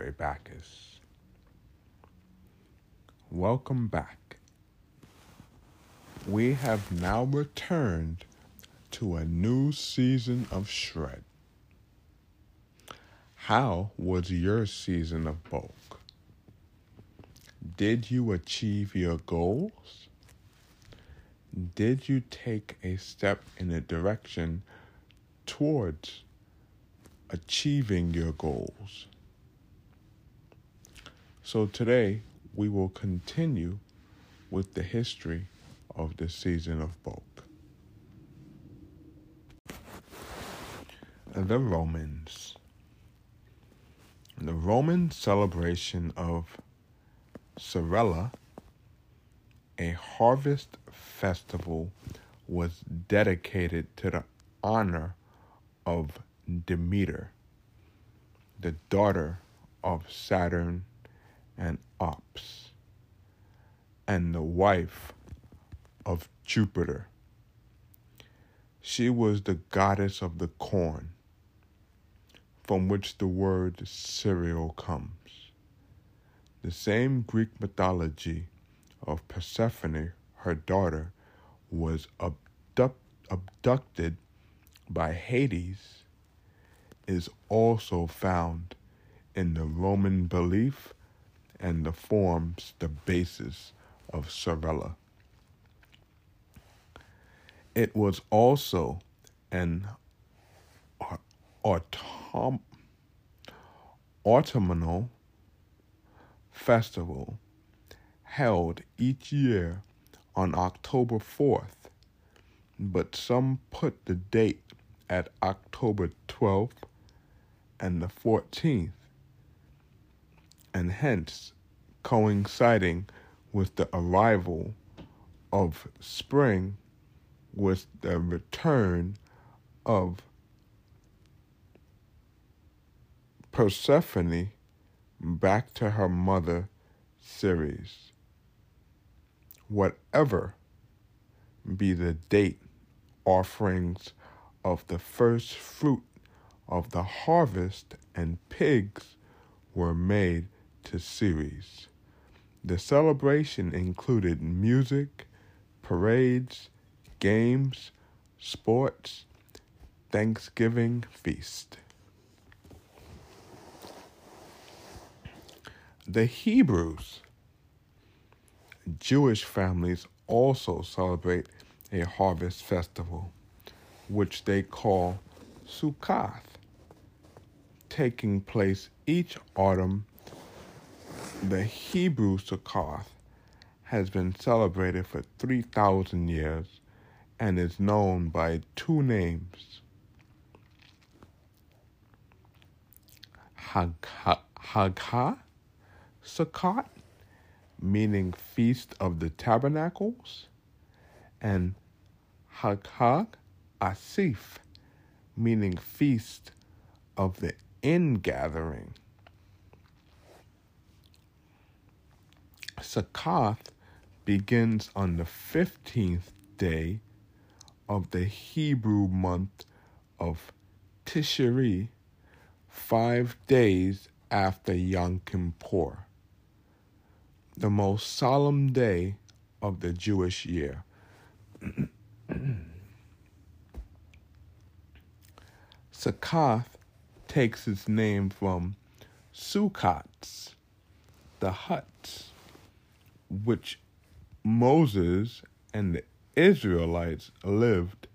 Andre Backus. Welcome back. We have now returned to a new season of Shred. How was your season of bulk? Did you achieve your goals? Did you take a step in a direction towards achieving your goals? So today we will continue with the history of the season of bulk. The Romans. The Roman celebration of Cerelia, a harvest festival, was dedicated to the honor of Demeter, the daughter of Saturn and Ops, and the wife of Jupiter. She was the goddess of the corn, from which the word cereal comes. The same Greek mythology of Persephone, her daughter, was abduct, abducted by Hades, is also found in the Roman belief and the forms the basis of Cerelia. It was also an autumn, autumnal festival held each year on October 4th, but some put the date at October 12th and the 14th, and hence coinciding with the arrival of spring with the return of Persephone back to her mother Ceres. Whatever be the date, offerings of the first fruit of the harvest and pigs were made to Ceres. The celebration included music, parades, games, sports, Thanksgiving feast. The Hebrews, Jewish families also celebrate a harvest festival, which they call Sukkoth, taking place each autumn. The Hebrew Sukkoth has been celebrated for 3,000 years and is known by two names Hagha Sukkot, meaning Feast of the Tabernacles, and Hagag Asif, meaning Feast of the Ingathering. Sukkoth begins on the 15th day of the Hebrew month of Tishri, five days after Yom Kippur, the most solemn day of the Jewish year. Sukkoth takes its name from Sukkots, the huts, which Moses and the Israelites lived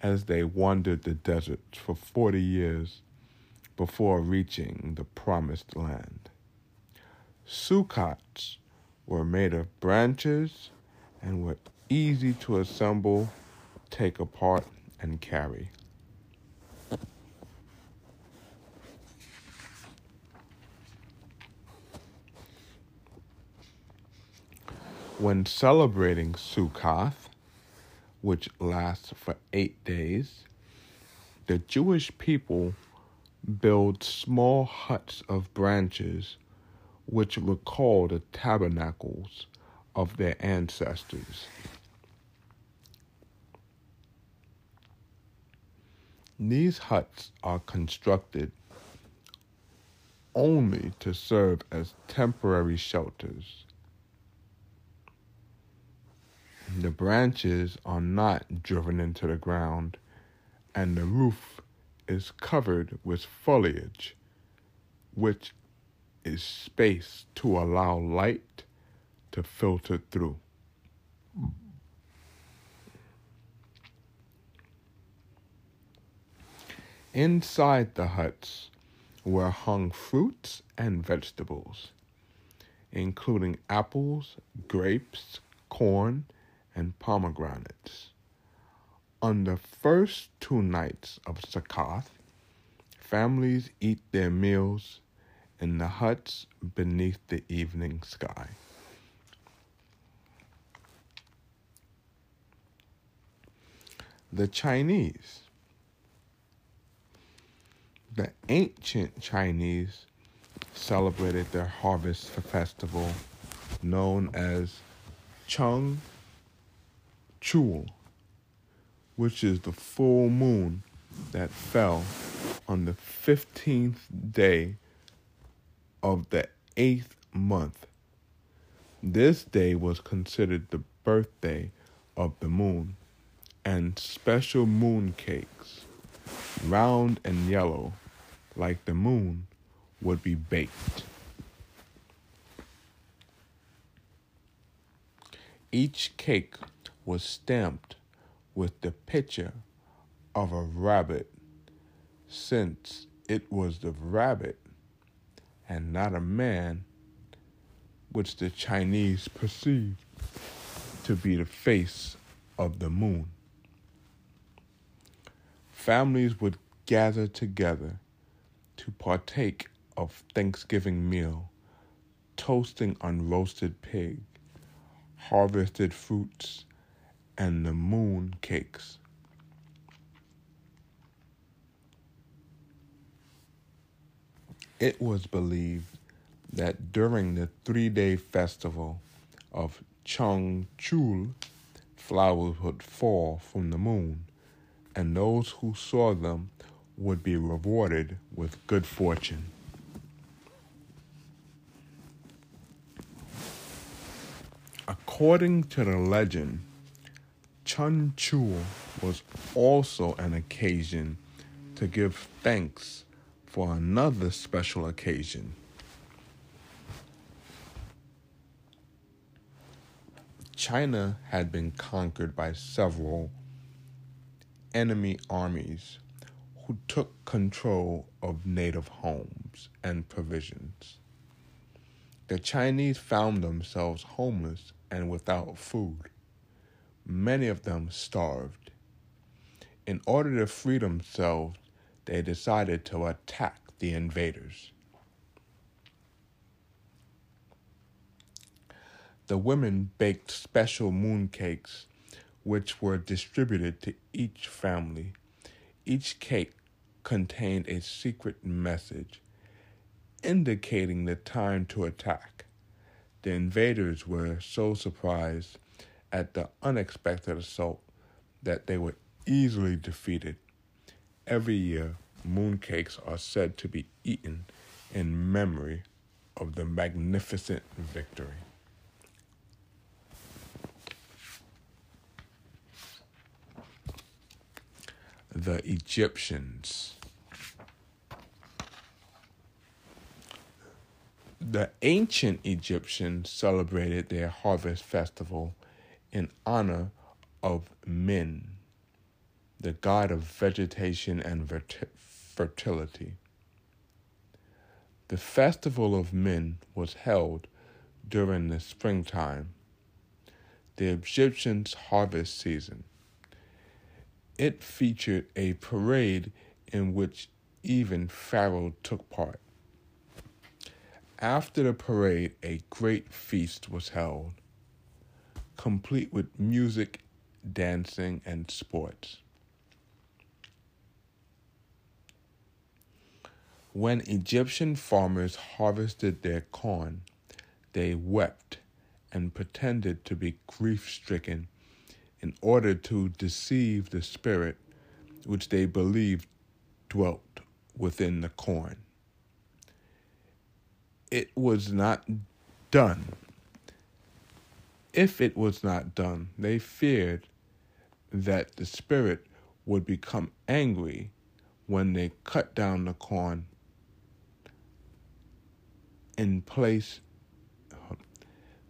as they wandered the deserts for 40 years before reaching the promised land. Sukkots were made of branches and were easy to assemble, take apart, and carry. When celebrating Sukkoth, which lasts for eight days, the Jewish people build small huts of branches which recall the tabernacles of their ancestors. These huts are constructed only to serve as temporary shelters. The branches are not driven into the ground, and the roof is covered with foliage, which is spaced to allow light to filter through. Inside the huts were hung fruits and vegetables, including apples, grapes, corn, and pomegranates. On the first two nights of Sukkot, families eat their meals in the huts beneath the evening sky. The Chinese. The ancient Chinese celebrated their harvest festival known as Chung Chul, which is the full moon that fell on the 15th day of the eighth month. This day was considered the birthday of the moon, and special moon cakes, round and yellow, like the moon, would be baked. Each cake was stamped with the picture of a rabbit, since it was the rabbit and not a man which the Chinese perceived to be the face of the moon. Families would gather together to partake of Thanksgiving meal, toasting on roasted pig, harvested fruits, and the moon cakes. It was believed that during the three day festival of Chung Chul, flowers would fall from the moon, and those who saw them would be rewarded with good fortune. According to the legend, Chun Chul was also an occasion to give thanks for another special occasion. China had been conquered by several enemy armies who took control of native homes and provisions. The Chinese found themselves homeless and without food. Many of them starved. In order to free themselves, they decided to attack the invaders. The women baked special mooncakes, which were distributed to each family. Each cake contained a secret message indicating the time to attack. The invaders were so surprised at the unexpected assault that they were easily defeated. Every year, mooncakes are said to be eaten in memory of the magnificent victory. The Egyptians. The ancient Egyptians celebrated their harvest festival in honor of Min, the god of vegetation and fertility. The festival of Min was held during the springtime, the Egyptians' harvest season. It featured a parade in which even Pharaoh took part. After the parade, a great feast was held complete with music, dancing, and sports. When Egyptian farmers harvested their corn, they wept and pretended to be grief stricken in order to deceive the spirit which they believed dwelt within the corn. it was not done. If it was not done, they feared that the Spirit would become angry when they cut down the corn in place.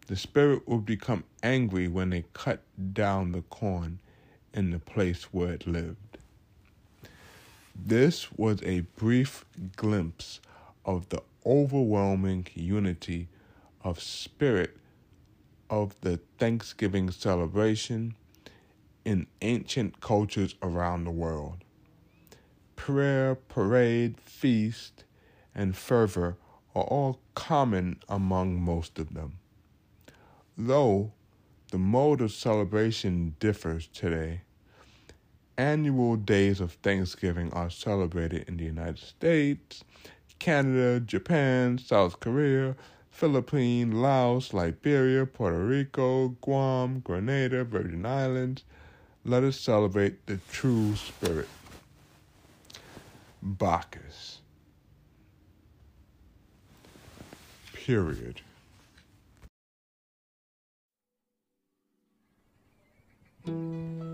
The Spirit would become angry when they cut down the corn in the place where it lived. This was a brief glimpse of the overwhelming unity of spirit of the Thanksgiving celebration in ancient cultures around the world. Prayer, parade, feast, and fervor are all common among most of them. Though the mode of celebration differs today, annual days of Thanksgiving are celebrated in the United States, Canada, Japan, South Korea, Philippines, Laos, Liberia, Puerto Rico, Guam, Grenada, Virgin Islands. Let us celebrate the true spirit. Bacchus. Period. thank